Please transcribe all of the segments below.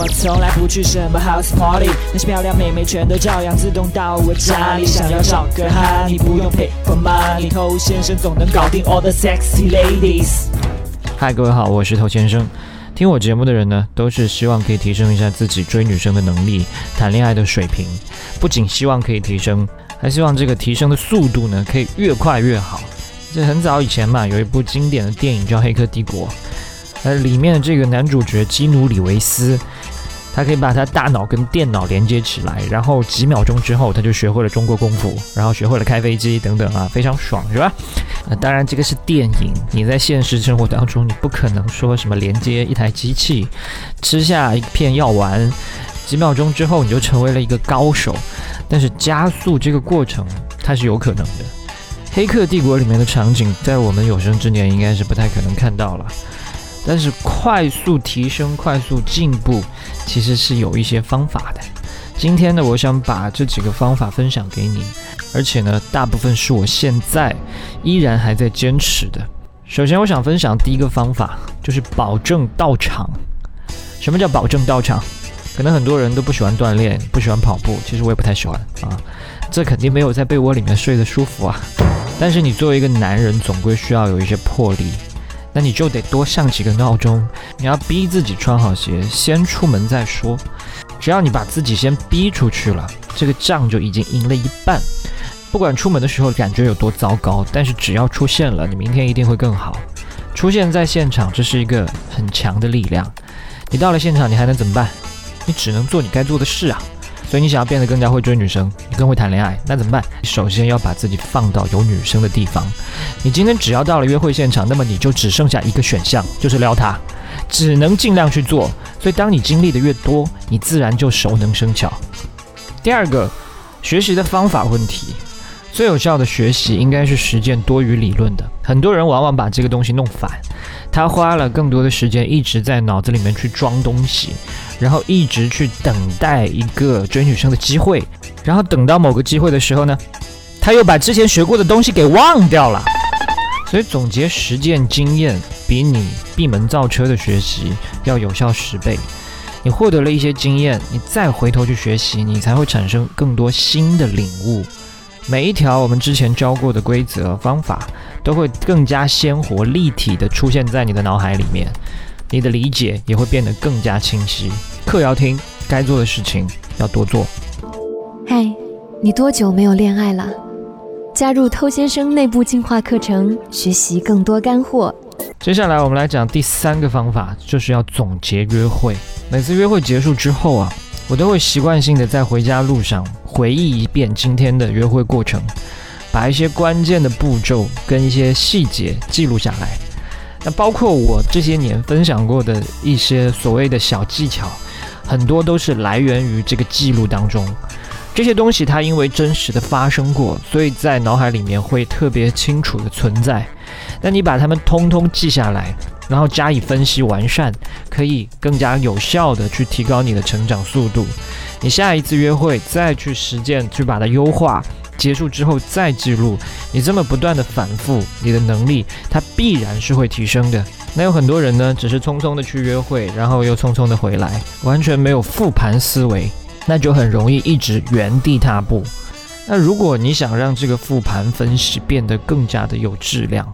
我从来不去什么 house party，那些漂亮妹妹全都照样自动到我家里。想要找个哈，你不用 pay for money，偷先生总能搞定 all the sexy ladies。嗨，各位好，我是头先生。听我节目的人呢，都是希望可以提升一下自己追女生的能力、谈恋爱的水平。不仅希望可以提升，还希望这个提升的速度呢，可以越快越好。这很早以前嘛，有一部经典的电影叫《黑客帝国》。呃，里面的这个男主角基努·里维斯，他可以把他大脑跟电脑连接起来，然后几秒钟之后他就学会了中国功夫，然后学会了开飞机等等啊，非常爽，是吧？呃，当然这个是电影，你在现实生活当中你不可能说什么连接一台机器，吃下一片药丸，几秒钟之后你就成为了一个高手，但是加速这个过程它是有可能的。黑客帝国里面的场景，在我们有生之年应该是不太可能看到了。但是快速提升、快速进步，其实是有一些方法的。今天呢，我想把这几个方法分享给你，而且呢，大部分是我现在依然还在坚持的。首先，我想分享第一个方法，就是保证到场。什么叫保证到场？可能很多人都不喜欢锻炼，不喜欢跑步，其实我也不太喜欢啊。这肯定没有在被窝里面睡得舒服啊。但是你作为一个男人，总归需要有一些魄力。那你就得多上几个闹钟，你要逼自己穿好鞋，先出门再说。只要你把自己先逼出去了，这个仗就已经赢了一半。不管出门的时候感觉有多糟糕，但是只要出现了，你明天一定会更好。出现在现场，这是一个很强的力量。你到了现场，你还能怎么办？你只能做你该做的事啊。所以你想要变得更加会追女生，你更会谈恋爱，那怎么办？首先要把自己放到有女生的地方。你今天只要到了约会现场，那么你就只剩下一个选项，就是撩她，只能尽量去做。所以当你经历的越多，你自然就熟能生巧。第二个，学习的方法问题，最有效的学习应该是实践多于理论的。很多人往往把这个东西弄反，他花了更多的时间一直在脑子里面去装东西。然后一直去等待一个追女生的机会，然后等到某个机会的时候呢，他又把之前学过的东西给忘掉了。所以总结实践经验，比你闭门造车的学习要有效十倍。你获得了一些经验，你再回头去学习，你才会产生更多新的领悟。每一条我们之前教过的规则方法，都会更加鲜活立体的出现在你的脑海里面。你的理解也会变得更加清晰。课要听，该做的事情要多做。嗨，你多久没有恋爱了？加入偷先生内部进化课程，学习更多干货。接下来我们来讲第三个方法，就是要总结约会。每次约会结束之后啊，我都会习惯性的在回家路上回忆一遍今天的约会过程，把一些关键的步骤跟一些细节记录下来。那包括我这些年分享过的一些所谓的小技巧，很多都是来源于这个记录当中。这些东西它因为真实的发生过，所以在脑海里面会特别清楚的存在。那你把它们通通记下来，然后加以分析完善，可以更加有效的去提高你的成长速度。你下一次约会再去实践，去把它优化。结束之后再记录，你这么不断的反复，你的能力它必然是会提升的。那有很多人呢，只是匆匆的去约会，然后又匆匆的回来，完全没有复盘思维，那就很容易一直原地踏步。那如果你想让这个复盘分析变得更加的有质量，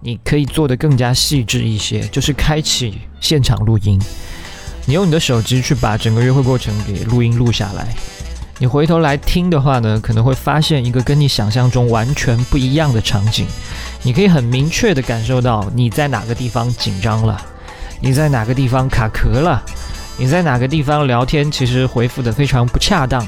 你可以做得更加细致一些，就是开启现场录音，你用你的手机去把整个约会过程给录音录下来。你回头来听的话呢，可能会发现一个跟你想象中完全不一样的场景。你可以很明确的感受到你在哪个地方紧张了，你在哪个地方卡壳了，你在哪个地方聊天其实回复的非常不恰当。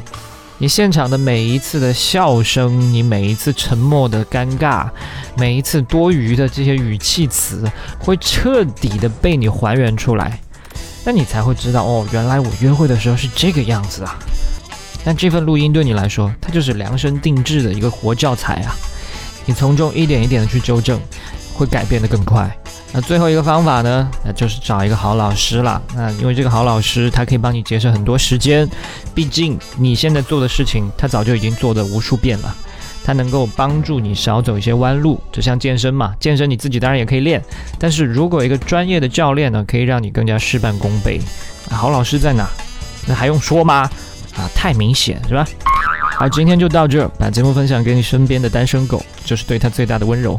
你现场的每一次的笑声，你每一次沉默的尴尬，每一次多余的这些语气词，会彻底的被你还原出来。那你才会知道哦，原来我约会的时候是这个样子啊。但这份录音对你来说，它就是量身定制的一个活教材啊！你从中一点一点的去纠正，会改变的更快。那最后一个方法呢，那就是找一个好老师了。那因为这个好老师，他可以帮你节省很多时间。毕竟你现在做的事情，他早就已经做的无数遍了。它能够帮助你少走一些弯路，就像健身嘛，健身你自己当然也可以练，但是如果一个专业的教练呢，可以让你更加事半功倍。好老师在哪？那还用说吗？啊，太明显是吧？好，今天就到这，把节目分享给你身边的单身狗，就是对他最大的温柔。